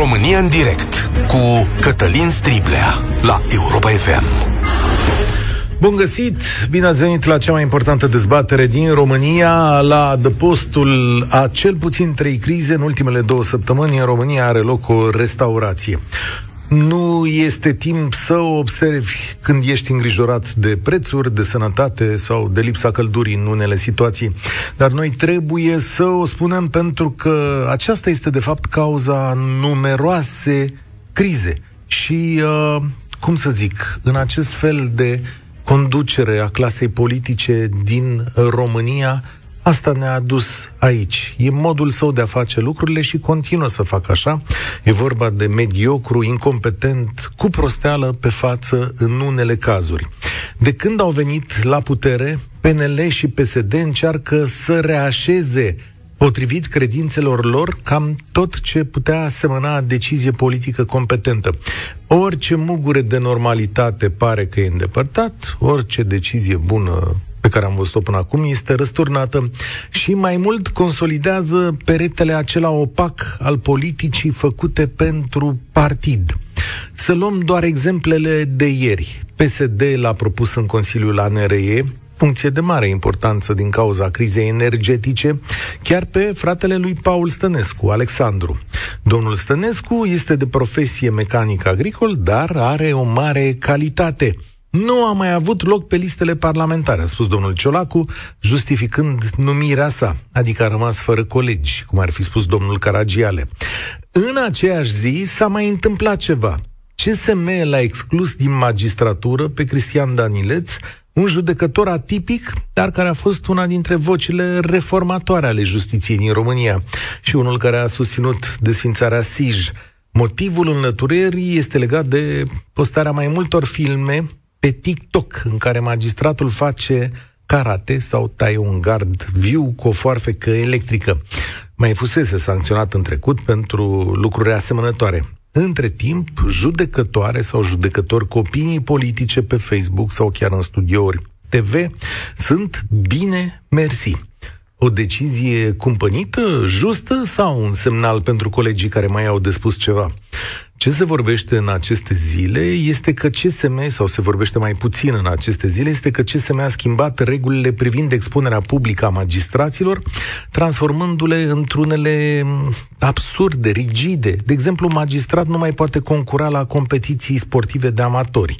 România în direct cu Cătălin Striblea la Europa FM. Bun găsit! Bine ați venit la cea mai importantă dezbatere din România, la adăpostul a cel puțin trei crize. În ultimele două săptămâni în România are loc o restaurație nu este timp să observi când ești îngrijorat de prețuri, de sănătate sau de lipsa căldurii în unele situații. Dar noi trebuie să o spunem pentru că aceasta este de fapt cauza numeroase crize. Și, uh, cum să zic, în acest fel de conducere a clasei politice din România, Asta ne-a adus aici. E modul său de a face lucrurile și continuă să facă așa. E vorba de mediocru, incompetent, cu prosteală pe față în unele cazuri. De când au venit la putere, PNL și PSD încearcă să reașeze potrivit credințelor lor, cam tot ce putea asemăna decizie politică competentă. Orice mugure de normalitate pare că e îndepărtat, orice decizie bună pe care am văzut-o până acum este răsturnată și mai mult consolidează peretele acela opac al politicii făcute pentru partid. Să luăm doar exemplele de ieri. PSD l-a propus în Consiliul ANRE, funcție de mare importanță din cauza crizei energetice, chiar pe fratele lui Paul Stănescu, Alexandru. Domnul Stănescu este de profesie mecanic agricol, dar are o mare calitate – nu a mai avut loc pe listele parlamentare, a spus domnul Ciolacu, justificând numirea sa, adică a rămas fără colegi, cum ar fi spus domnul Caragiale. În aceeași zi s-a mai întâmplat ceva. CSM l-a exclus din magistratură pe Cristian Danileț, un judecător atipic, dar care a fost una dintre vocile reformatoare ale justiției din România și unul care a susținut desfințarea SIJ. Motivul înlăturării este legat de postarea mai multor filme pe TikTok, în care magistratul face karate sau taie un gard viu cu o foarfecă electrică. Mai fusese sancționat în trecut pentru lucruri asemănătoare. Între timp, judecătoare sau judecători cu opinii politice pe Facebook sau chiar în studiouri TV sunt bine mersi. O decizie cumpănită, justă sau un semnal pentru colegii care mai au de spus ceva? Ce se vorbește în aceste zile este că CSM, sau se vorbește mai puțin în aceste zile, este că CSM a schimbat regulile privind expunerea publică a magistraților, transformându-le într-unele absurde, rigide. De exemplu, magistrat nu mai poate concura la competiții sportive de amatori.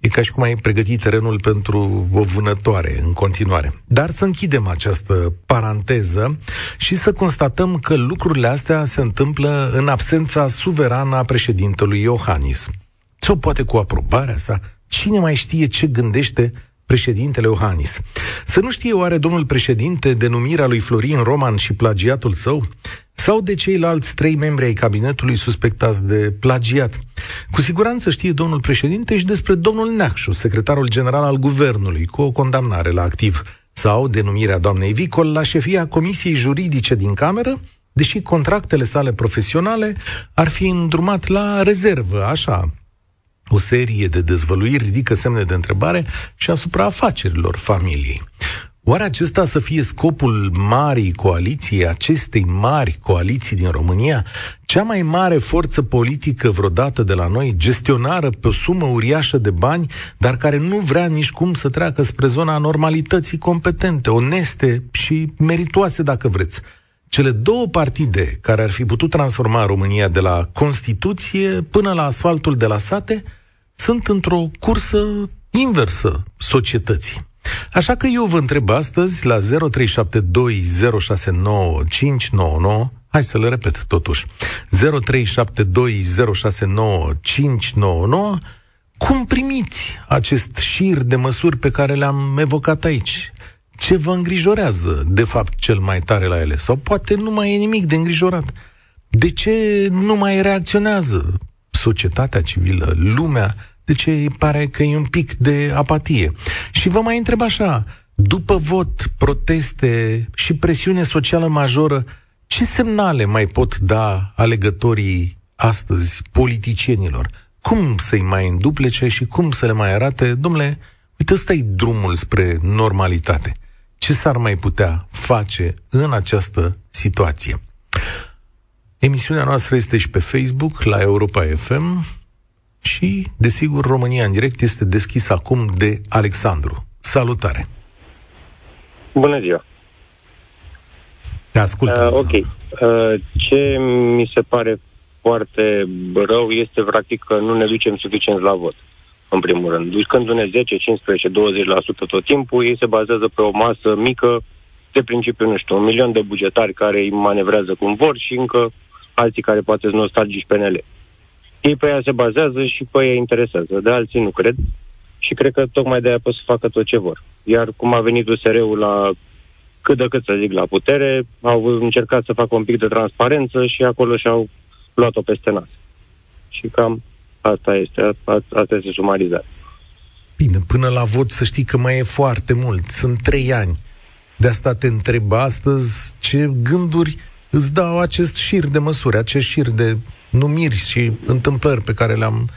E ca și cum ai pregătit terenul pentru o vânătoare în continuare. Dar să închidem această paranteză și să constatăm că lucrurile astea se întâmplă în absența suverană a președintelui Iohannis. Sau poate cu aprobarea sa? Cine mai știe ce gândește președintele Iohannis. Să nu știe oare domnul președinte denumirea lui Florin Roman și plagiatul său? Sau de ceilalți trei membri ai cabinetului suspectați de plagiat? Cu siguranță știe domnul președinte și despre domnul Neacșu, secretarul general al guvernului, cu o condamnare la activ, sau denumirea doamnei Vicol la șefia Comisiei Juridice din Cameră, deși contractele sale profesionale ar fi îndrumat la rezervă, așa, o serie de dezvăluiri ridică semne de întrebare și asupra afacerilor familiei. Oare acesta să fie scopul marii coaliții, acestei mari coaliții din România, cea mai mare forță politică vreodată de la noi, gestionară pe o sumă uriașă de bani, dar care nu vrea nici cum să treacă spre zona normalității competente, oneste și meritoase, dacă vreți. Cele două partide care ar fi putut transforma România de la Constituție până la asfaltul de la sate sunt într-o cursă inversă societății. Așa că eu vă întreb astăzi la 0372069599, hai să le repet totuși, 0372069599, cum primiți acest șir de măsuri pe care le-am evocat aici? Ce vă îngrijorează, de fapt, cel mai tare la ele? Sau poate nu mai e nimic de îngrijorat? De ce nu mai reacționează societatea civilă, lumea, de ce îi pare că e un pic de apatie. Și vă mai întreb așa, după vot, proteste și presiune socială majoră, ce semnale mai pot da alegătorii astăzi politicienilor? Cum să-i mai înduplece și cum să le mai arate, domnule, uite, ăsta e drumul spre normalitate. Ce s-ar mai putea face în această situație? Emisiunea noastră este și pe Facebook, la Europa FM și, desigur, România în direct este deschis acum de Alexandru. Salutare! Bună ziua! Te ascult. Uh, ok. Uh, ce mi se pare foarte rău este practic că nu ne ducem suficient la vot, în primul rând. Dușcându-ne 10, 15, 20% tot timpul, ei se bazează pe o masă mică de principiu, nu știu, un milion de bugetari care îi manevrează cum vor și încă alții care poate sunt nostalgici PNL. Ei pe ea se bazează și pe ea interesează, de alții nu cred și cred că tocmai de aia pot să facă tot ce vor. Iar cum a venit USR-ul la cât de cât să zic la putere, au încercat să facă un pic de transparență și acolo și-au luat-o peste nas. Și cam asta este, asta este sumarizarea. Bine, până la vot să știi că mai e foarte mult. Sunt trei ani. De asta te întreb astăzi ce gânduri îți dau acest șir de măsuri, acest șir de numiri și întâmplări pe care le-am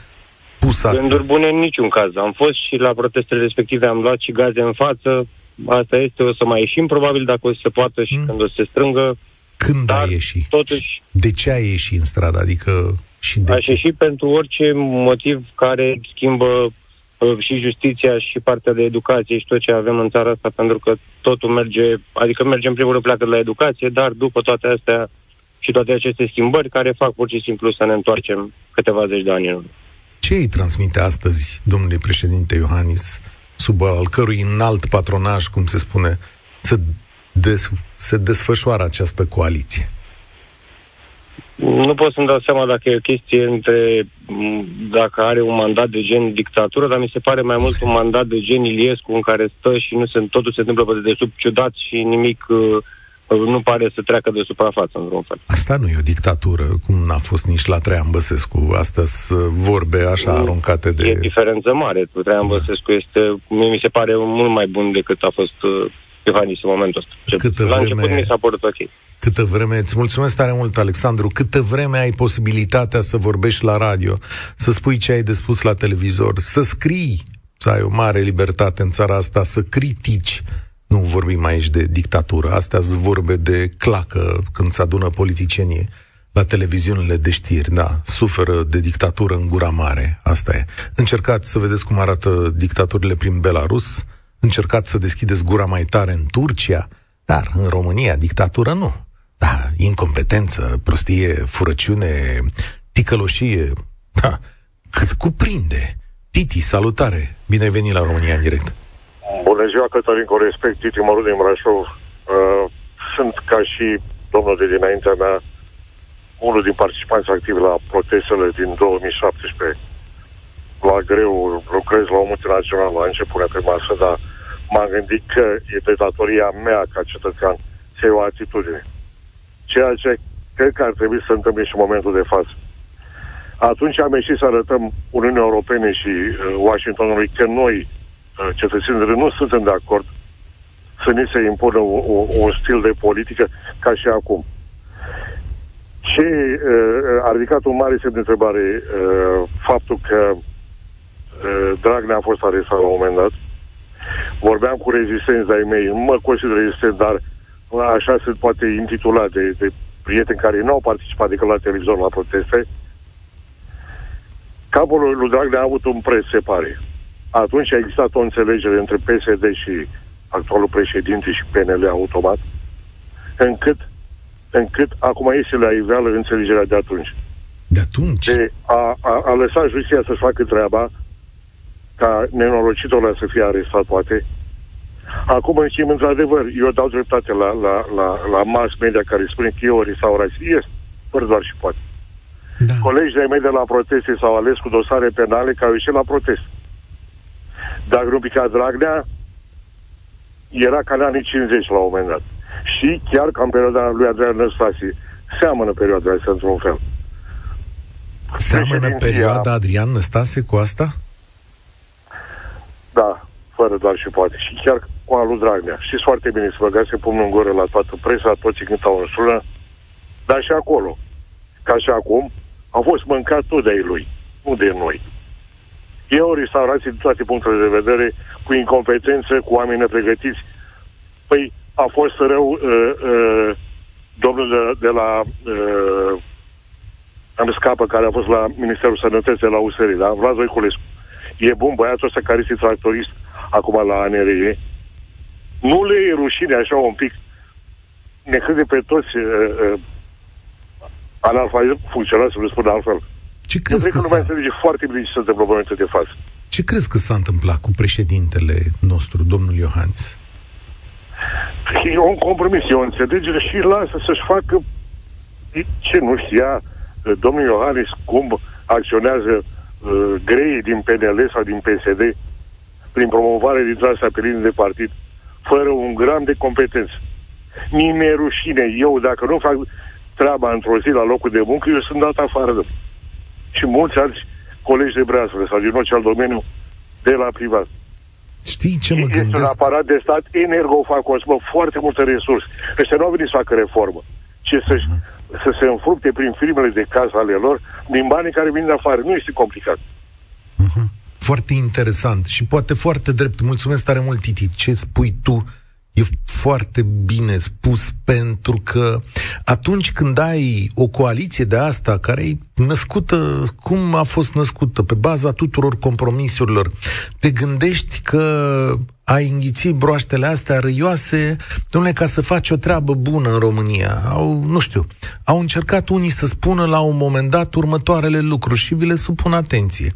pus astăzi. Gânduri bune în niciun caz. Am fost și la protestele respective am luat și gaze în față. Asta este, o să mai ieșim probabil dacă o să se poată și mm. când o să se strângă. Când Dar, ai ieși? Totuși, de ce ai ieși în stradă? Adică și de Aș ce? ieși pentru orice motiv care schimbă uh, și justiția și partea de educație și tot ce avem în țara asta, pentru că totul merge, adică merge în primul rând pleacă de la educație, dar după toate astea și toate aceste schimbări care fac pur și simplu să ne întoarcem câteva zeci de ani în urmă. Ce îi transmite astăzi, domnule președinte Iohannis, sub al cărui înalt patronaj, cum se spune, să des, se desfășoară această coaliție? Nu pot să-mi dau seama dacă e o chestie între dacă are un mandat de gen dictatură, dar mi se pare mai mult un mandat de gen Iliescu în care stă și nu se, totul se întâmplă pe de sub ciudat și nimic uh, nu pare să treacă de suprafață în vreun fel. Asta nu e o dictatură, cum n-a fost nici la Traian Băsescu. Astea sunt vorbe așa aruncate de... E diferență mare. Traian da. Băsescu este, mi se pare mult mai bun decât a fost uh, Iohannis în momentul ăsta. Câtă la vreme... început mi s-a părut ok. Câtă vreme, îți mulțumesc tare mult, Alexandru, câtă vreme ai posibilitatea să vorbești la radio, să spui ce ai de spus la televizor, să scrii, să ai o mare libertate în țara asta, să critici, nu vorbim aici de dictatură, astea sunt vorbe de clacă când se adună politicienii la televiziunile de știri, da, suferă de dictatură în gura mare, asta e. Încercați să vedeți cum arată dictaturile prin Belarus, încercați să deschideți gura mai tare în Turcia, dar în România dictatură nu. Da, incompetență, prostie, furăciune, ticăloșie, da, cât cuprinde. Titi, salutare! Bine ai venit la România în direct. Bună ziua, Cătălin, cu respect, Titi Măru din Brașov. Uh, sunt ca și domnul de dinaintea mea, unul din participanți activi la protestele din 2017. La greu lucrez la o multinațională, la început pe masă, dar m-am gândit că e de datoria mea ca cetățean să iau o atitudine. Ceea ce cred că ar trebui să întâmple și în momentul de față. Atunci am ieșit să arătăm Uniunii Europene și uh, Washingtonului că noi Uh, cetățenii nu suntem de acord să ni se impună un, un stil de politică ca și acum. Ce uh, a ridicat un mare semn de întrebare uh, faptul că uh, Dragnea a fost arestat la un moment dat. Vorbeam cu rezistenți ai mei, nu mă consider rezistent, dar așa se poate intitula de, de prieteni care nu au participat decât la televizor la proteste. Capul lui Dragnea a avut un preț, se pare atunci a existat o înțelegere între PSD și actualul președinte și PNL automat, încât, încât acum iese la iveală înțelegerea de atunci. De atunci? De a, a, a lăsat justiția să-și facă treaba, ca nenorocitul ăla să fie arestat, poate. Acum, în schimb, într-adevăr, eu dau dreptate la, la, la, la mass media care spune că e o restaurație. Este, fără doar și poate. Da. Colegii de mei de la proteste s-au ales cu dosare penale care au ieșit la protest. Dar nu pica Dragnea era ca în anii 50 la un moment dat. Și chiar ca în perioada lui Adrian Năstase, seamănă perioada asta într-un fel. Seamănă perioada Adrian Năstase cu asta? Da, fără doar și poate. Și chiar cu alu Dragnea. Știți foarte bine să băgați pumnul în gură la toată presa, toți cântau în sună, dar și acolo. Ca și acum, au fost mâncat tot de ei lui, nu de noi. E o restaurație din toate punctele de vedere, cu incompetență, cu oameni nepregătiți. Păi a fost rău uh, uh, domnul de, de la uh, am scapă care a fost la Ministerul Sănătății la USR, da? Vlad Voiculescu. E bun băiatul ăsta care este tractorist acum la ANRE. Nu le e rușine așa un pic ne crede pe toți uh, uh, analfabet funcțional, să le spun altfel. Ce crezi că, că lumea înțelege foarte bine ce se întâmplă în momentul de față. Ce crezi că s-a întâmplat cu președintele nostru, domnul Iohannis? E un compromis, e o înțelegere și lasă să-și facă ce nu știa uh, domnul Iohannis cum acționează uh, grei din PNL sau din PSD prin promovare din trasa pe linii de partid fără un gram de competență. Mie mi-e rușine. Eu, dacă nu fac treaba într-o zi la locul de muncă, eu sunt dat afară de Și mulți alți colegi de breaslă sau din orice alt domeniu de la privat. Știi ce mă este gândesc? un aparat de stat energofacos, mă, foarte multe resurse. Ăștia nu au venit să facă reformă, ci să, uh-huh. să se înfructe prin firmele de casă ale lor din banii care vin de afară. Nu este complicat. Uh-huh. Foarte interesant și poate foarte drept. Mulțumesc tare mult, Titi. Ce spui tu E foarte bine spus pentru că atunci când ai o coaliție de asta care e născută cum a fost născută, pe baza tuturor compromisurilor, te gândești că ai înghiți broaștele astea răioase, domnule, ca să faci o treabă bună în România. Au, nu știu, au încercat unii să spună la un moment dat următoarele lucruri și vi le supun atenție.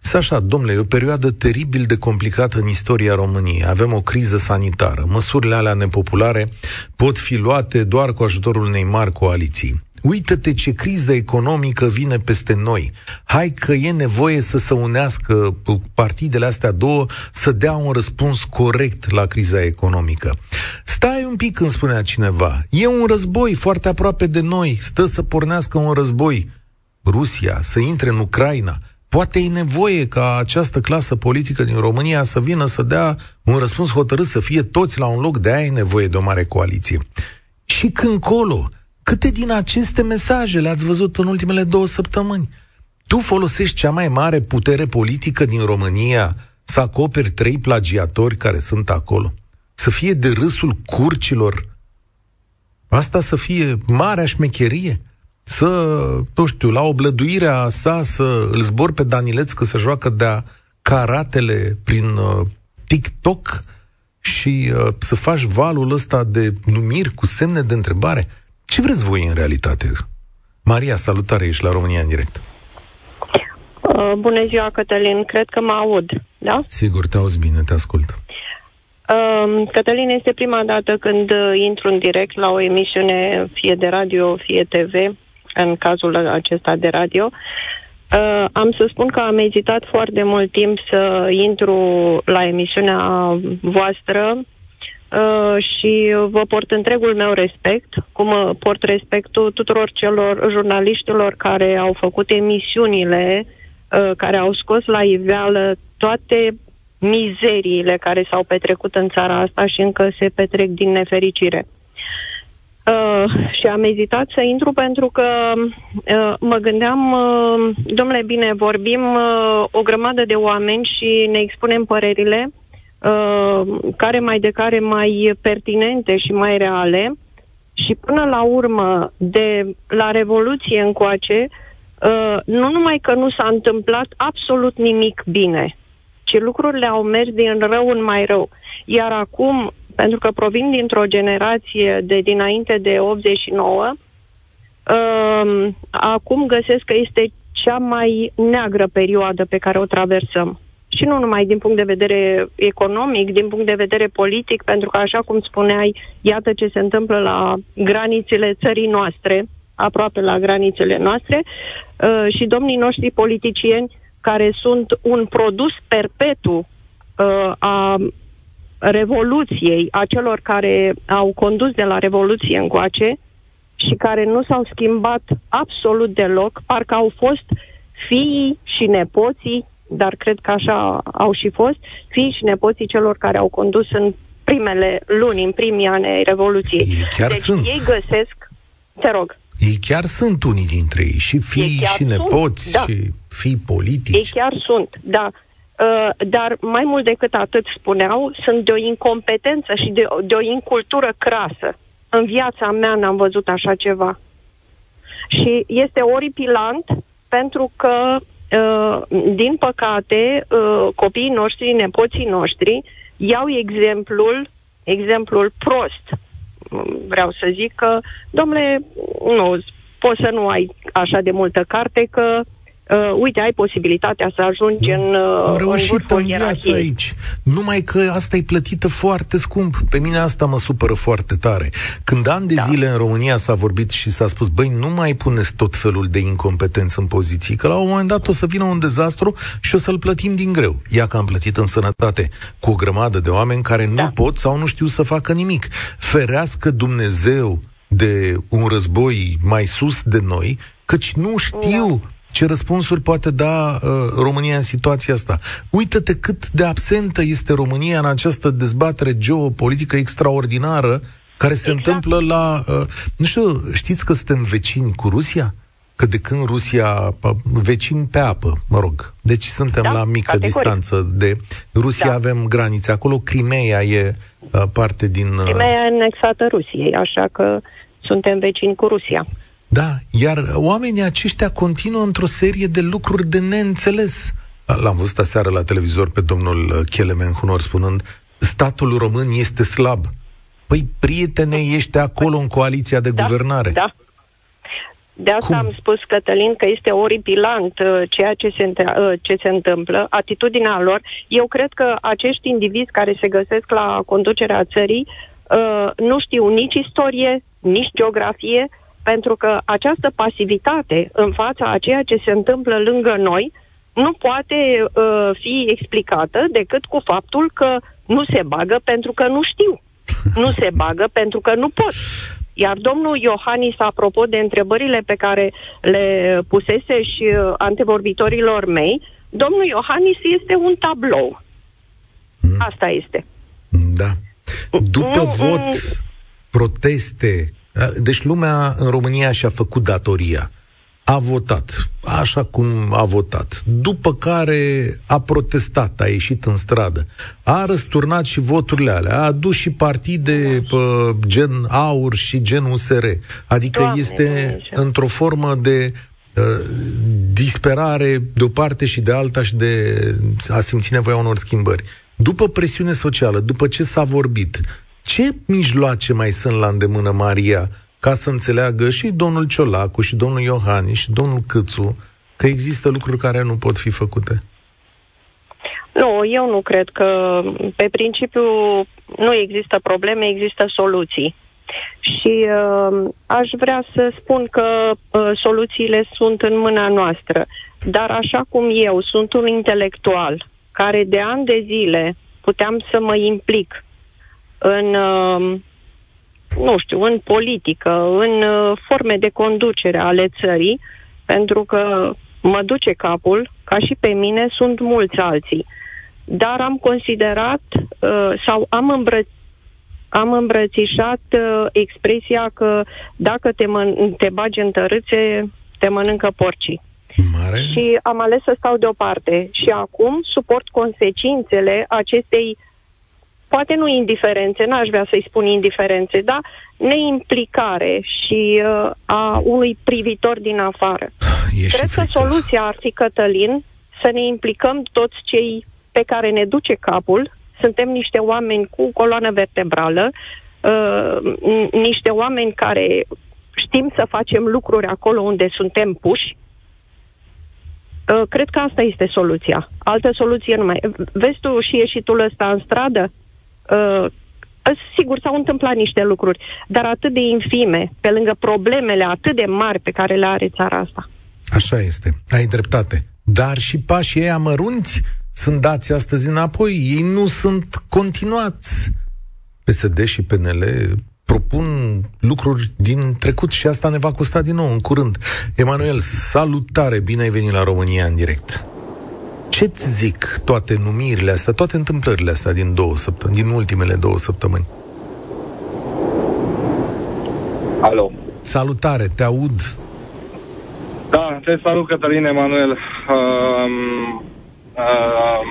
Să așa, domnule, e o perioadă teribil de complicată în istoria României. Avem o criză sanitară. Măsurile alea nepopulare pot fi luate doar cu ajutorul unei mari coaliții. Uită-te ce criză economică vine peste noi. Hai că e nevoie să se unească partidele astea două să dea un răspuns corect la criza economică. Stai un pic când spunea cineva. E un război foarte aproape de noi. Stă să pornească un război. Rusia, să intre în Ucraina. Poate e nevoie ca această clasă politică din România să vină să dea un răspuns hotărât, să fie toți la un loc, de aia e nevoie de o mare coaliție. Și când colo, câte din aceste mesaje le-ați văzut în ultimele două săptămâni? Tu folosești cea mai mare putere politică din România să acoperi trei plagiatori care sunt acolo? Să fie de râsul curcilor? Asta să fie marea șmecherie? să, nu știu, la oblăduirea sa să îl zbor pe Danileț că să joacă de caratele prin uh, TikTok și uh, să faci valul ăsta de numiri cu semne de întrebare. Ce vreți voi în realitate? Maria, salutare, ești la România în direct. Uh, bună ziua, Cătălin. Cred că mă aud, da? Sigur, te auzi bine, te ascult. Uh, Cătălin, este prima dată când uh, intru în direct la o emisiune, fie de radio, fie TV, în cazul acesta de radio. Uh, am să spun că am ezitat foarte mult timp să intru la emisiunea voastră uh, și vă port întregul meu respect, cum port respectul tuturor celor jurnaliștilor care au făcut emisiunile, uh, care au scos la iveală toate mizeriile care s-au petrecut în țara asta și încă se petrec din nefericire. Uh, și am ezitat să intru pentru că uh, mă gândeam, uh, domnule, bine, vorbim uh, o grămadă de oameni și ne expunem părerile uh, care mai de care mai pertinente și mai reale și până la urmă, de la Revoluție încoace, uh, nu numai că nu s-a întâmplat absolut nimic bine, ci lucrurile au mers din rău în mai rău. Iar acum pentru că provin dintr-o generație de dinainte de 89, uh, um, acum găsesc că este cea mai neagră perioadă pe care o traversăm. Și nu numai din punct de vedere economic, din punct de vedere politic, pentru că, așa cum spuneai, iată ce se întâmplă la granițele țării noastre, aproape la granițele noastre, uh, și domnii noștri politicieni care sunt un produs perpetu uh, a Revoluției, a celor care au condus de la Revoluție încoace și care nu s-au schimbat absolut deloc, parcă au fost fiii și nepoții, dar cred că așa au și fost, fiii și nepoții celor care au condus în primele luni, în primii ani ai Revoluției. Ei chiar deci sunt. ei găsesc, te rog. Ei chiar sunt unii dintre ei, și fii și nepoți, sunt, da. și fii politici. Ei chiar sunt, da. Uh, dar mai mult decât atât spuneau, sunt de o incompetență și de, de o incultură crasă. În viața mea n-am văzut așa ceva. Și este oripilant pentru că, uh, din păcate, uh, copiii noștri, nepoții noștri, iau exemplul, exemplul prost. Vreau să zic că, domnule, nu, poți să nu ai așa de multă carte că uh, uite, ai posibilitatea să ajungi în, uh, Am reușit în, în viață aici. Numai că asta e plătită foarte scump. Pe mine asta mă supără foarte tare. Când ani de da. zile în România s-a vorbit și s-a spus, băi, nu mai puneți tot felul de incompetenți în poziții, că la un moment dat o să vină un dezastru și o să-l plătim din greu. Ia că am plătit în sănătate cu o grămadă de oameni care da. nu pot sau nu știu să facă nimic. Ferească Dumnezeu de un război mai sus de noi, căci nu știu da ce răspunsuri poate da uh, România în situația asta. Uită-te cât de absentă este România în această dezbatere geopolitică extraordinară care se exact. întâmplă la... Uh, nu știu, știți că suntem vecini cu Rusia? Că de când Rusia, vecini pe apă, mă rog. Deci suntem da, la mică categoric. distanță de Rusia, da. avem granițe acolo, Crimea e uh, parte din... Uh... Crimea e anexată Rusiei, așa că suntem vecini cu Rusia. Da, iar oamenii aceștia continuă într-o serie de lucruri de neînțeles. L-am văzut aseară la televizor pe domnul Chelemen Hunor spunând statul român este slab. Păi, prietene, ești acolo în coaliția de da, guvernare. Da. De asta Cum? am spus, Cătălin, că este oripilant uh, ceea ce se, uh, ce se întâmplă, atitudinea lor. Eu cred că acești indivizi care se găsesc la conducerea țării uh, nu știu nici istorie, nici geografie, pentru că această pasivitate în fața a ceea ce se întâmplă lângă noi nu poate uh, fi explicată decât cu faptul că nu se bagă pentru că nu știu. Nu se bagă pentru că nu pot. Iar domnul Iohannis, apropo de întrebările pe care le pusese și uh, antevorbitorilor mei, domnul Iohannis este un tablou. Mm. Asta este. Da. După mm, vot, mm. proteste, deci lumea în România și-a făcut datoria. A votat, așa cum a votat. După care a protestat, a ieșit în stradă. A răsturnat și voturile alea. A adus și partide pă, gen AUR și gen USR. Adică Doamne, este într-o formă de uh, disperare de o parte și de alta și de a simți nevoia unor schimbări. După presiune socială, după ce s-a vorbit, ce mijloace mai sunt la îndemână Maria ca să înțeleagă și domnul Ciolacu, și domnul Iohannis, și domnul Câțu, că există lucruri care nu pot fi făcute? Nu, eu nu cred că pe principiu nu există probleme, există soluții. Și uh, aș vrea să spun că uh, soluțiile sunt în mâna noastră. Dar așa cum eu sunt un intelectual care de ani de zile puteam să mă implic în, uh, nu știu, în politică, în uh, forme de conducere ale țării, pentru că mă duce capul, ca și pe mine, sunt mulți alții. Dar am considerat uh, sau am îmbrățit am îmbrățișat uh, expresia că dacă te, mân- te bagi în tărâțe, te mănâncă porcii. Mare. Și am ales să stau deoparte. Și acum suport consecințele acestei poate nu indiferențe, n-aș vrea să-i spun indiferențe, dar neimplicare și uh, a unui privitor din afară. E Cred că soluția ar fi, Cătălin, să ne implicăm toți cei pe care ne duce capul. Suntem niște oameni cu coloană vertebrală, uh, niște oameni care știm să facem lucruri acolo unde suntem puși. Uh, cred că asta este soluția. Altă soluție nu mai. Vezi tu și ieșitul ăsta în stradă? Uh, sigur, s-au întâmplat niște lucruri, dar atât de infime, pe lângă problemele atât de mari pe care le are țara asta. Așa este, ai dreptate. Dar și pașii ei amărunți sunt dați astăzi înapoi, ei nu sunt continuați. PSD și PNL propun lucruri din trecut și asta ne va costa din nou în curând. Emanuel, salutare, bine ai venit la România în direct. Ce-ți zic toate numirile astea, toate întâmplările astea din două săptămâni, din ultimele două săptămâni? Alo. Salutare, te aud. Da, te salut, Cătălin Emanuel. Um, um,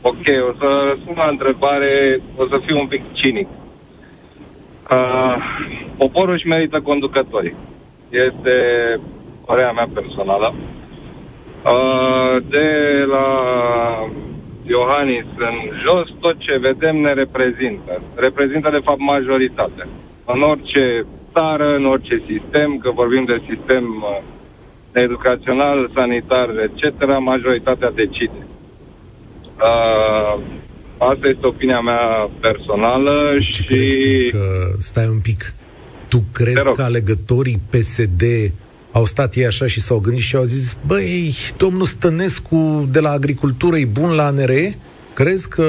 ok, o să spun la întrebare, o să fiu un pic cinic. Uh, poporul își merită conducătorii. Este părerea mea personală. Uh, de la Iohannis în jos, tot ce vedem ne reprezintă. Reprezintă, de fapt, majoritatea. În orice țară, în orice sistem, că vorbim de sistem uh, educațional, sanitar, etc., majoritatea decide. Uh, asta este opinia mea personală Ce și... crezi că, stai un pic, tu crezi că alegătorii PSD au stat ei așa și s-au gândit și au zis, băi, domnul Stănescu de la agricultură e bun la ANRE? Crezi că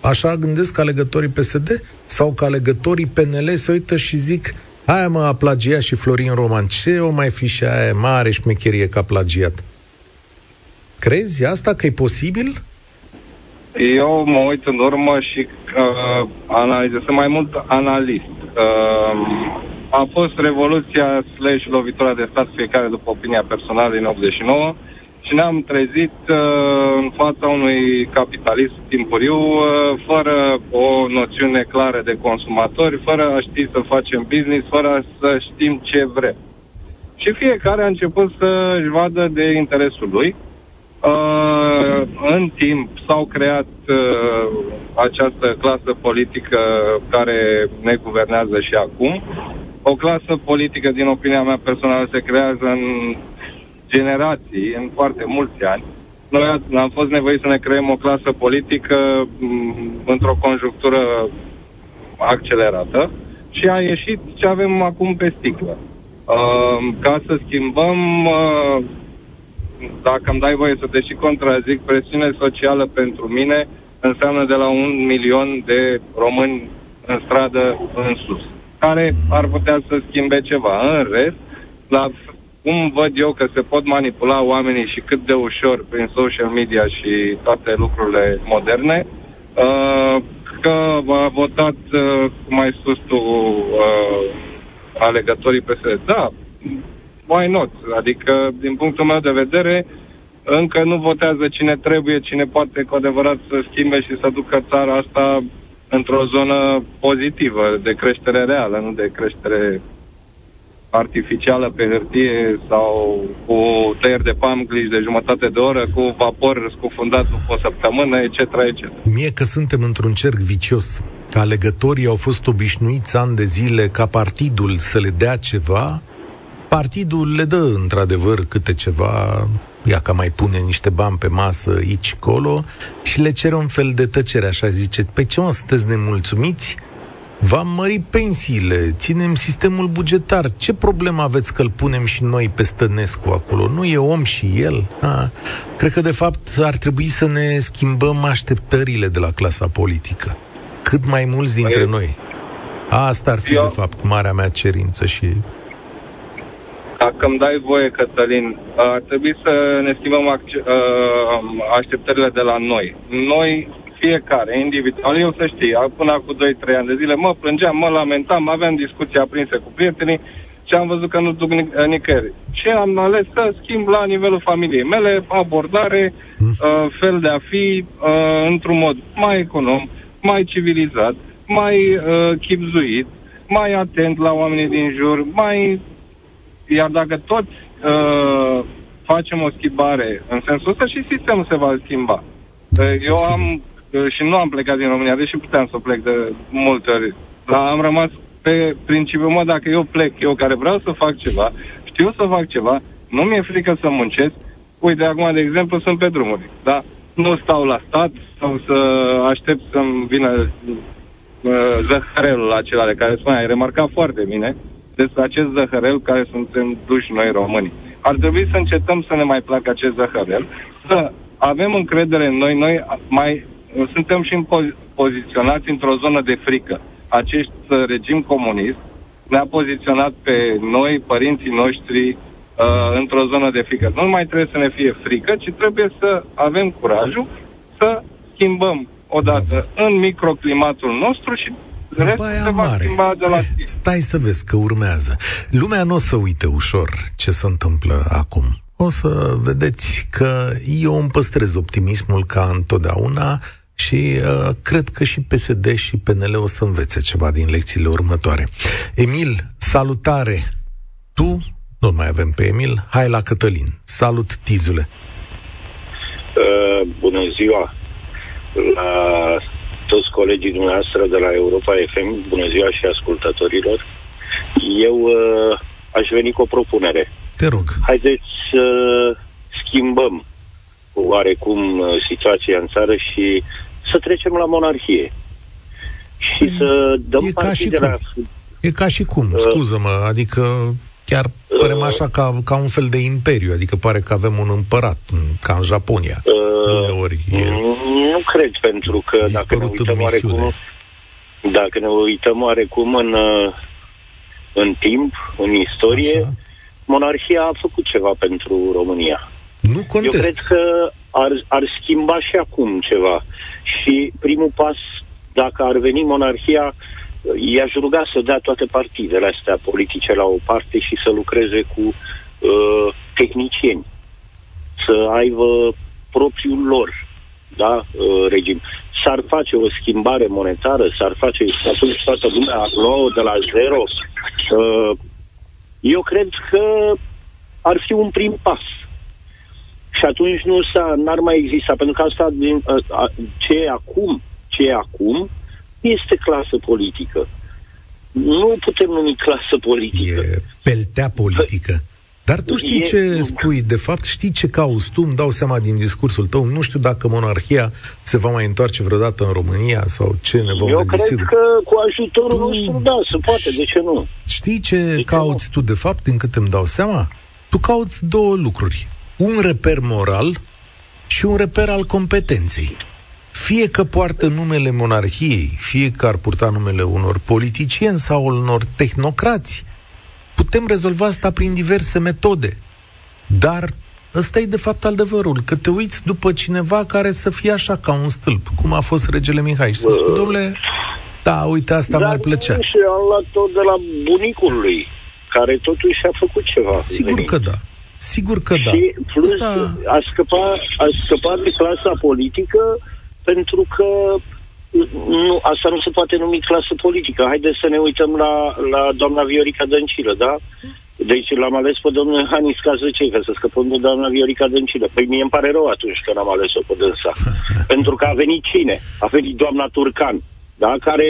așa gândesc alegătorii PSD? Sau că alegătorii PNL se uită și zic, aia mă a plagiat și Florin Roman, ce o mai fi și aia mare șmecherie ca plagiat? Crezi asta că e posibil? Eu mă uit în urmă și uh, analizez, sunt mai mult analist. Uh, a fost revoluția slash lovitura de stat fiecare după opinia personală din 89 și ne-am trezit uh, în fața unui capitalism timpuriu uh, fără o noțiune clară de consumatori, fără a ști să facem business, fără să știm ce vrem. Și fiecare a început să-și vadă de interesul lui. Uh, în timp s-au creat uh, această clasă politică care ne guvernează și acum. O clasă politică, din opinia mea personală, se creează în generații, în foarte mulți ani. Noi am fost nevoiți să ne creăm o clasă politică m- într-o conjunctură accelerată și a ieșit ce avem acum pe sticlă. Uh, ca să schimbăm, uh, dacă îmi dai voie să te și contrazic, presiune socială pentru mine înseamnă de la un milion de români în stradă în sus, care ar putea să schimbe ceva. În rest, la cum văd eu că se pot manipula oamenii și cât de ușor prin social media și toate lucrurile moderne, uh, că a votat, uh, cum ai spus tu, uh, alegătorii PSD. Da, why not? Adică, din punctul meu de vedere, încă nu votează cine trebuie, cine poate cu adevărat să schimbe și să ducă țara asta într-o zonă pozitivă, de creștere reală, nu de creștere artificială pe hârtie sau cu tăieri de pamglici de jumătate de oră, cu vapor scufundat după o săptămână, etc., etc. Mie că suntem într-un cerc vicios. Că alegătorii au fost obișnuiți ani de zile ca partidul să le dea ceva, partidul le dă într-adevăr câte ceva, ia ca mai pune niște bani pe masă aici, colo, și le cere un fel de tăcere, așa zice, pe ce mă, sunteți nemulțumiți? V-am mărit pensiile, ținem sistemul bugetar. Ce problemă aveți că îl punem și noi pe Stănescu acolo? Nu e om și el? A, cred că, de fapt, ar trebui să ne schimbăm așteptările de la clasa politică. Cât mai mulți dintre păi, noi. Asta ar fi, eu... de fapt, marea mea cerință și... Dacă îmi dai voie, Cătălin, ar trebui să ne schimbăm așteptările de la noi. Noi fiecare, individual. Eu să știi, până cu 2-3 ani de zile mă plângeam, mă lamentam, aveam discuții aprinse cu prietenii și am văzut că nu duc nic- nicăieri. Și am ales să schimb la nivelul familiei mele abordare, mm. uh, fel de a fi uh, într-un mod mai econom, mai civilizat, mai uh, chipzuit, mai atent la oamenii din jur, mai... Iar dacă toți uh, facem o schimbare în sensul ăsta și sistemul se va schimba. Da, Eu am și nu am plecat din România, deși puteam să plec de multe ori. Dar am rămas pe principiul, mă, dacă eu plec, eu care vreau să fac ceva, știu să fac ceva, nu mi-e frică să muncesc, uite, acum, de exemplu, sunt pe drumuri, da? Nu stau la stat sau să aștept să-mi vină uh, zăhărelul acela de care spuneai, ai remarcat foarte bine, despre acest zăhărel care suntem duși noi românii. Ar trebui să încetăm să ne mai placă acest zăhărel, să avem încredere în noi, noi mai suntem și poziționați într-o zonă de frică. Acest uh, regim comunist ne-a poziționat pe noi, părinții noștri, uh, într-o zonă de frică. Nu mai trebuie să ne fie frică, ci trebuie să avem curajul să schimbăm odată în microclimatul nostru și după aia mare. De la... Eh, stai să vezi că urmează. Lumea nu o să uite ușor ce se întâmplă acum. O să vedeți că eu îmi păstrez optimismul ca întotdeauna și uh, cred că și PSD și PNL o să învețe ceva din lecțiile următoare. Emil, salutare! tu, nu mai avem pe Emil, hai la Cătălin. Salut, Tizule! Uh, bună ziua! La toți colegii dumneavoastră de la Europa FM, bună ziua și ascultătorilor. Eu uh, aș veni cu o propunere. Te rog. Haideți să schimbăm oarecum uh, situația în țară și să trecem la monarhie. Și e, să dăm e ca și cum. E ca și cum, uh, scuză-mă, adică chiar părem uh, așa ca, ca un fel de imperiu, adică pare că avem un împărat, ca în Japonia. Uh, Uneori e nu cred, pentru că dacă ne uităm oarecum, dacă ne uităm oarecum în, uh, în timp, în istorie, așa. monarhia a făcut ceva pentru România. Nu contest. Eu cred că ar, ar schimba și acum ceva. Și primul pas, dacă ar veni monarhia, i-aș ruga să dea toate partidele astea politice la o parte și să lucreze cu uh, tehnicieni. Să aibă propriul lor da, uh, regim. S-ar face o schimbare monetară, s-ar face atunci toată lumea nouă de la zero. Uh, eu cred că ar fi un prim pas. Și atunci nu s-a, n-ar mai exista, pentru că asta din, uh, ce e acum, ce e acum, este clasă politică. Nu putem numi clasă politică. E peltea politică. Dar tu știi ce spui, de fapt, știi ce cauți tu, îmi dau seama din discursul tău, nu știu dacă monarhia se va mai întoarce vreodată în România sau ce ne vom Eu gândi cred sigur. că cu ajutorul tu... nostru, da, se poate, de ce nu? Știi ce de cauți ce tu, de fapt, din cât îmi dau seama? Tu cauți două lucruri. Un reper moral și un reper al competenței. Fie că poartă numele monarhiei, fie că ar purta numele unor politicieni sau unor tehnocrați, Putem rezolva asta prin diverse metode. Dar ăsta e de fapt adevărul, că te uiți după cineva care să fie așa ca un stâlp, cum a fost regele Mihai și să spui, domnule, da, uite, asta mi-ar plăcea. Și am luat tot de la bunicul lui, care totuși a făcut ceva. Sigur venit. că da. Sigur că da. Și plus asta... a, scăpat, a scăpat de clasa politică pentru că nu, asta nu se poate numi clasă politică. Haideți să ne uităm la, la doamna Viorica Dăncilă, da? Deci l-am ales pe domnul Hanis ca ce, ca să scăpăm de doamna Viorica Dăncilă. Păi mie îmi pare rău atunci că n-am ales-o pe dânsa. Pentru că a venit cine? A venit doamna Turcan, da? Care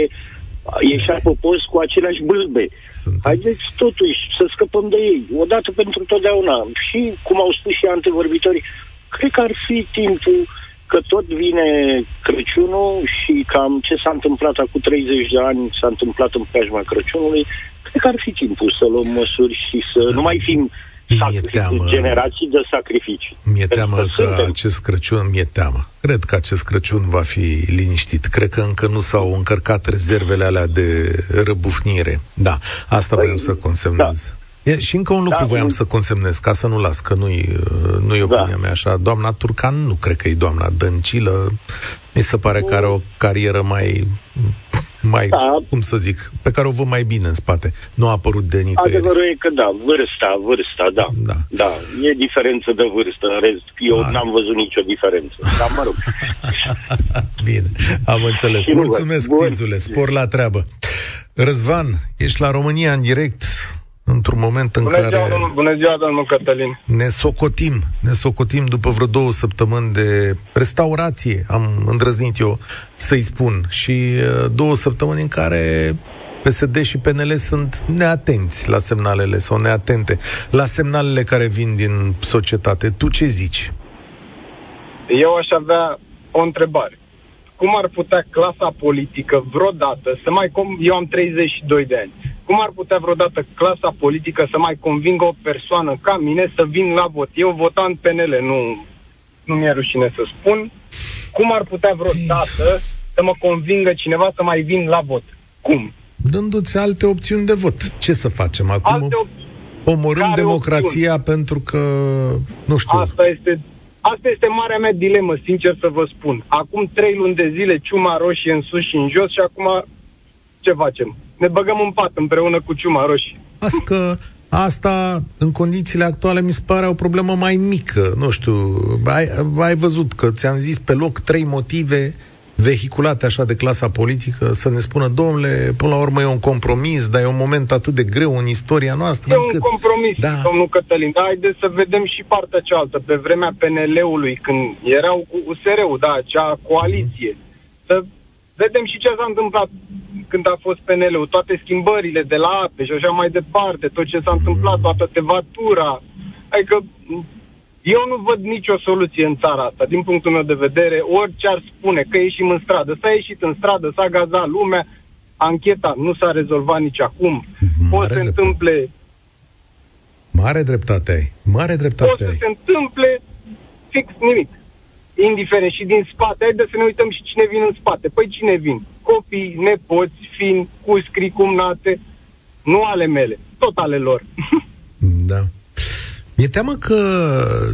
ieșea pe post cu aceleași bâlbe. Sunteți... Haideți totuși să scăpăm de ei, odată pentru totdeauna. Și, cum au spus și antevorbitorii, cred că ar fi timpul că tot vine Crăciunul și cam ce s-a întâmplat acum 30 de ani s-a întâmplat în preajma Crăciunului, cred că ar fi timpul să luăm măsuri și să nu mai fim mi-e teamă, generații de sacrificii. Mi-e teamă că, că suntem. acest Crăciun, mi-e teamă. Cred că acest Crăciun va fi liniștit. Cred că încă nu s-au încărcat rezervele alea de răbufnire. Da, asta păi, vreau să consemnez. Da. E, și încă un lucru da, voiam să consemnez, ca să nu las, că nu-i, nu-i da. opinia mea așa. Doamna Turcan nu cred că e doamna Dăncilă. Mi se pare că are o carieră mai, mai da. cum să zic, pe care o văd mai bine în spate. Nu a apărut de nicăieri. Adevărul e că da, vârsta, vârsta, da. Da, da e diferență de vârstă. În rest, eu da. n-am văzut nicio diferență. Dar mă rog. bine, am înțeles. Mulțumesc, Tizule. Spor la treabă. Răzvan, ești la România în direct într-un moment în bună care... Ziua, domnul, bună ziua, domnul Cătălin. Ne socotim, ne socotim după vreo două săptămâni de restaurație, am îndrăznit eu să-i spun, și uh, două săptămâni în care PSD și PNL sunt neatenți la semnalele sau neatente la semnalele care vin din societate. Tu ce zici? Eu aș avea o întrebare. Cum ar putea clasa politică vreodată să mai... Com- eu am 32 de ani cum ar putea vreodată clasa politică să mai convingă o persoană ca mine să vin la vot? Eu votam PNL, nu, nu mi-e rușine să spun. Cum ar putea vreodată să mă convingă cineva să mai vin la vot? Cum? Dându-ți alte opțiuni de vot. Ce să facem acum? Alte op- Omorâm democrația opțiuni? pentru că, nu știu... Asta este Asta este marea mea dilemă, sincer să vă spun. Acum trei luni de zile ciuma roșie în sus și în jos și acum ce facem? Ne băgăm în pat împreună cu ciuma roșie. Asta că Asta, în condițiile actuale, mi se pare o problemă mai mică. Nu știu, ai, ai văzut că ți-am zis pe loc trei motive vehiculate așa de clasa politică să ne spună, domnule, până la urmă e un compromis, dar e un moment atât de greu în istoria noastră. E încât... un compromis, da. domnul Cătălin, dar haideți să vedem și partea cealaltă. Pe vremea PNL-ului, când erau cu USR-ul, da, acea coaliție, mm-hmm. să vedem și ce s-a întâmplat când a fost PNL-ul, toate schimbările de la ape și așa mai departe, tot ce s-a întâmplat, toată tevatura. Adică eu nu văd nicio soluție în țara asta, din punctul meu de vedere, orice ar spune, că ieșim în stradă. S-a ieșit în stradă, s-a gazat lumea, ancheta nu s-a rezolvat nici acum. Poate să se întâmple... Mare dreptate ai, mare dreptate Poate să se întâmple fix nimic. Indiferent și din spate, haideți să ne uităm și cine vin în spate. Păi cine vin? Copii, nepoți, fiind, cuscri, cumnate, nu ale mele, tot ale lor. da. Mi-e teamă că,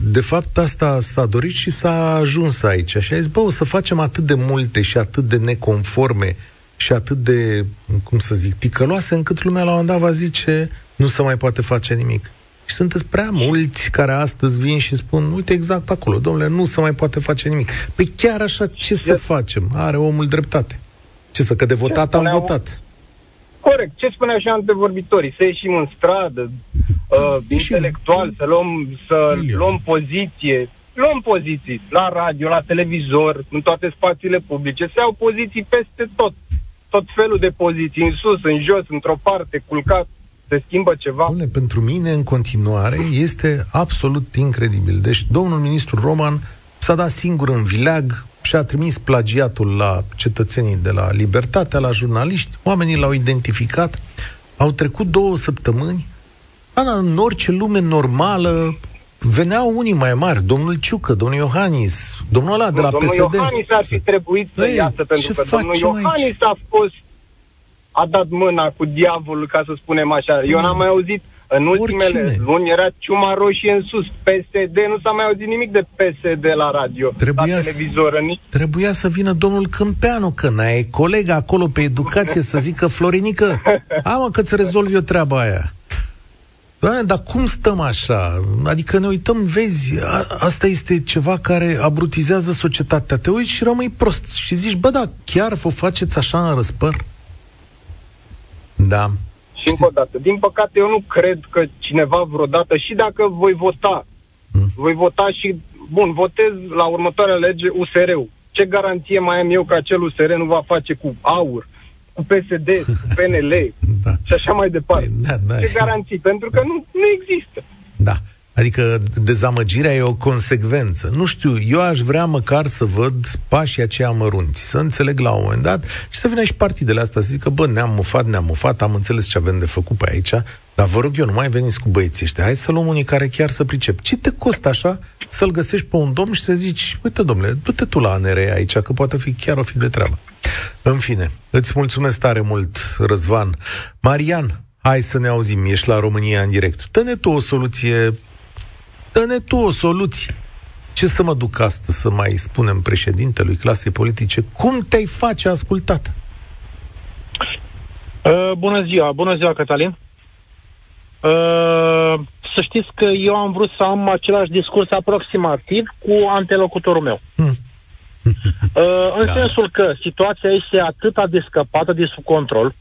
de fapt, asta s-a dorit și s-a ajuns aici. Și a zis, bă, o să facem atât de multe și atât de neconforme și atât de, cum să zic, ticăloase, încât lumea la un moment dat va zice, nu se mai poate face nimic. Și sunteți prea mulți care astăzi vin și spun, uite exact acolo, domnule, nu se mai poate face nimic. Păi chiar așa, ce să facem? Are omul dreptate. Ce să, că de votat am votat. Corect. Ce spunea și antevorbitorii? Să ieșim în stradă, uh, intelectual, să luăm, să luăm poziție. Luăm poziții la radio, la televizor, în toate spațiile publice. Se iau poziții peste tot. Tot felul de poziții, în sus, în jos, într-o parte, culcat. Se schimbă ceva? Bune, pentru mine, în continuare, este absolut incredibil. Deci, domnul ministru Roman s-a dat singur în vileag, și a trimis plagiatul la cetățenii de la Libertatea, la jurnaliști, oamenii l-au identificat, au trecut două săptămâni, Ana, în orice lume normală, veneau unii mai mari, domnul Ciucă, domnul Iohannis, domnul ăla de la domnul PSD. Domnul Iohannis ar fi trebuit să Ei, iasă, pentru că domnul Iohannis aici? a fost a dat mâna cu diavolul, ca să spunem așa. Eu n-am mai auzit în ultimele Oricine. luni era ciuma roșie în sus. PSD, nu s-a mai auzit nimic de PSD la radio, trebuia la televizor. Să, trebuia să vină domnul Câmpeanu, că n-ai colega acolo pe educație să zică Florinică, amă că ți rezolvi eu treaba aia. Doamne, dar cum stăm așa? Adică ne uităm, vezi, a, asta este ceva care abrutizează societatea. Te uiți și rămâi prost și zici, bă, da, chiar vă faceți așa în răspăr? Da. Și încă o dată, din păcate eu nu cred că cineva vreodată, și dacă voi vota, hmm. voi vota și, bun, votez la următoarea lege USR-ul. Ce garanție mai am eu că acel USR nu va face cu AUR, cu PSD, cu PNL da. și așa mai departe? Păi, da, da. Ce garanții? Pentru că nu, nu există. Da. Adică dezamăgirea e o consecvență. Nu știu, eu aș vrea măcar să văd pașii aceia mărunți, să înțeleg la un moment dat și să vină și partidele astea să zică, bă, ne-am mufat, ne-am mufat, am înțeles ce avem de făcut pe aici, dar vă rog eu, nu mai veniți cu băieții ăștia, hai să luăm unii care chiar să pricep. Ce te costă așa să-l găsești pe un domn și să zici, uite domnule, du-te tu la ANR aici, că poate fi chiar o fi de treabă. În fine, îți mulțumesc tare mult, Răzvan. Marian, hai să ne auzim, ești la România în direct. Dă-ne tu o soluție Dă-ne tu o soluție. Ce să mă duc astăzi să mai spunem președintelui clasei politice? Cum te-ai face ascultat? Uh, bună ziua, bună ziua, Cătălin. Uh, să știți că eu am vrut să am același discurs aproximativ cu antelocutorul meu. Hmm. Uh, în da. sensul că situația este atât de scăpată de sub control,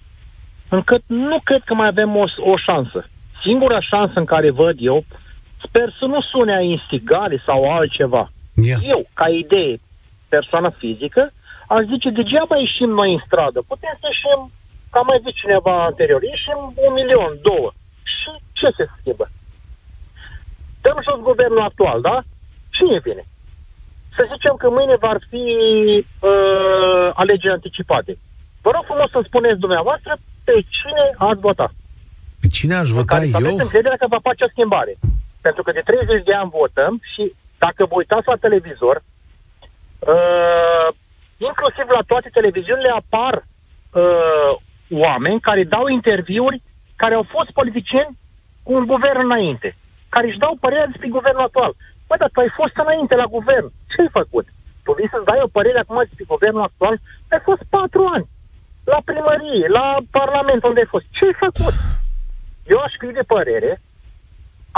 încât nu cred că mai avem o, o șansă. Singura șansă în care văd eu Sper să nu sune a instigare sau altceva. Yeah. Eu, ca idee, persoană fizică, aș zice, degeaba ieșim noi în stradă. Putem să ieșim, ca mai zis cineva anterior, ieșim un milion, două. Și ce se schimbă? Dăm jos guvernul actual, da? Cine vine? Să zicem că mâine vor fi uh, alegeri anticipate. Vă rog frumos să spuneți dumneavoastră pe cine ați votat. Pe cine aș vota eu? Să aveți încrederea că va face o schimbare. Pentru că de 30 de ani votăm și dacă vă uitați la televizor, uh, inclusiv la toate televiziunile apar uh, oameni care dau interviuri care au fost politicieni cu un guvern înainte, care își dau părerea despre guvernul actual. Bă, dar tu ai fost înainte la guvern. Ce ai făcut? Tu vii să-ți dai o părere acum despre guvernul actual? Ai fost patru ani. La primărie, la parlament, unde ai fost. Ce ai făcut? Eu aș fi de părere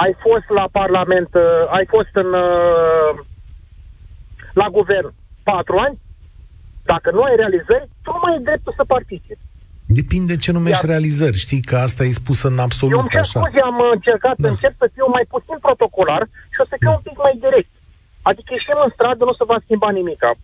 ai fost la Parlament, uh, ai fost în uh, la guvern patru ani, Dacă nu ai realizări, tu nu mai ai dreptul să participi. Depinde ce numești Iar... realizări. Știi că asta e spus în absolut Eu îmi cer scuze, am încercat, da. încerc să fiu mai puțin protocolar și o să fiu da. un pic mai direct. Adică ieșim în stradă, nu se va schimba nimic. Uh,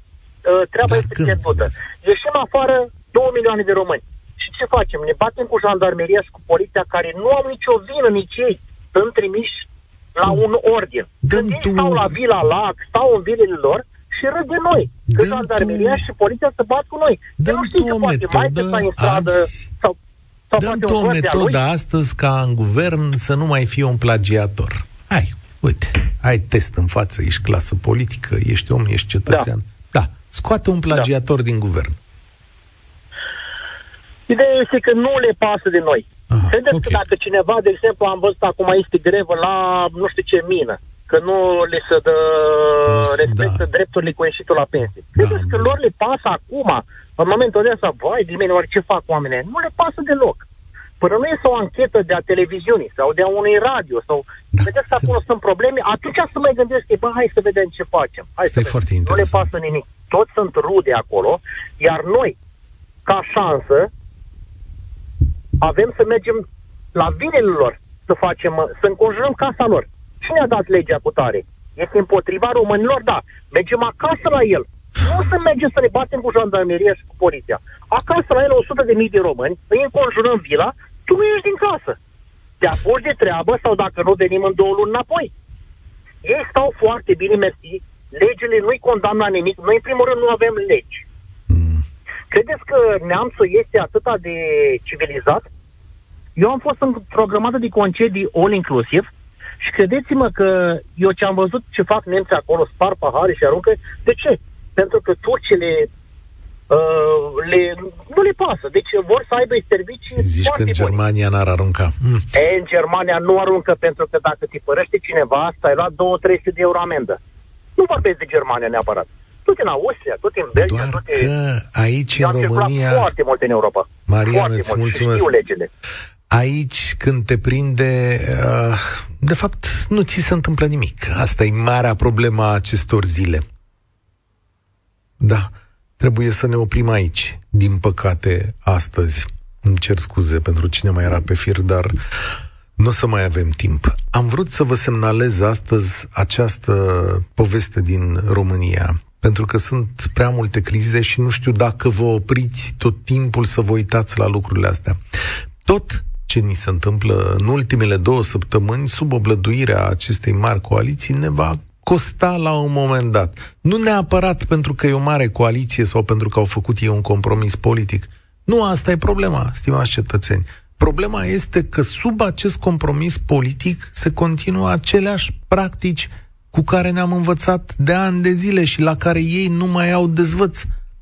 treaba Dar este pierdută. Ieșim afară 2 milioane de români. Și ce facem? Ne batem cu jandarmeria și cu poliția care nu au nicio vină nici ei. Sunt trimiși la un ordin. Dăm Când ei stau la Vila Lac, stau în vilele lor și râd de noi. Că jandarmeria tu... și poliția se bat cu noi. Dăm nu știi ce poate mai în stradă azi... sau Dăm tu o metodă astăzi ca în guvern să nu mai fie un plagiator. Hai, uite, ai test în față, ești clasă politică, ești om, ești cetățean. Da, da. scoate un plagiator da. din guvern. Ideea este că nu le pasă de noi. Aha, Credeți okay. că dacă cineva, de exemplu, am văzut acum este grevă la nu știu ce mină, că nu le se dă respectă da. drepturile cu ieșitul la pensie. Da, Credeți că lor le pasă acum, în momentul ăsta, vai, de mine, oare ce fac oamenii? Nu le pasă deloc. Până nu este o anchetă de a televiziunii sau de a unui radio sau da, vedeți că acolo sunt probleme, atunci să mai gândesc că, bă, hai să vedem ce facem. Hai să vedem. foarte Nu le pasă nimic. Toți sunt rude acolo, iar noi, ca șansă, avem să mergem la vinele lor, să facem, să înconjurăm casa lor. Cine a dat legea cu tare? Este împotriva românilor? Da. Mergem acasă la el. Nu să mergem să ne batem cu jandarmeria și cu poliția. Acasă la el 100 de mii de români, îi înconjurăm vila, tu nu ești din casă. Te apuci de treabă sau dacă nu venim în două luni înapoi. Ei stau foarte bine, mersi, legile nu-i condamnă nimic, noi în primul rând nu avem legi. Credeți că neamțul este atât de civilizat? Eu am fost într-o grămadă de concedii all inclusiv și credeți-mă că eu ce am văzut ce fac nemții acolo, spar pahare și aruncă, de ce? Pentru că turcile uh, le, nu le pasă. Deci vor să aibă servicii Zici că în Germania n-ar arunca. Mm. E, în Germania nu aruncă pentru că dacă te părăște cineva, asta ai luat 2-300 de euro amendă. Nu vorbesc de Germania neapărat tot în Austria, tot în Belgia, Doar tot că aici în România... foarte mult în Europa. Marian, îți mulțumesc. legile. Aici, când te prinde, uh, de fapt, nu ți se întâmplă nimic. Asta e marea problemă a acestor zile. Da, trebuie să ne oprim aici. Din păcate, astăzi, îmi cer scuze pentru cine mai era pe fir, dar nu o să mai avem timp. Am vrut să vă semnalez astăzi această poveste din România pentru că sunt prea multe crize și nu știu dacă vă opriți tot timpul să vă uitați la lucrurile astea. Tot ce ni se întâmplă în ultimele două săptămâni, sub oblăduirea acestei mari coaliții, ne va costa la un moment dat. Nu neapărat pentru că e o mare coaliție sau pentru că au făcut ei un compromis politic. Nu asta e problema, stimați cetățeni. Problema este că sub acest compromis politic se continuă aceleași practici cu care ne-am învățat de ani de zile și la care ei nu mai au dezvăț.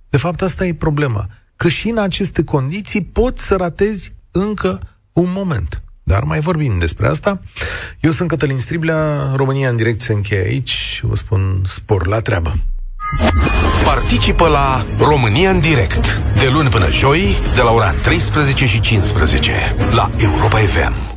De fapt, asta e problema. Că și în aceste condiții poți să ratezi încă un moment. Dar mai vorbim despre asta. Eu sunt Cătălin Striblea, România în direct se încheie aici. Vă spun spor la treabă. Participă la România în direct de luni până joi de la ora 13 și 15 la Europa FM.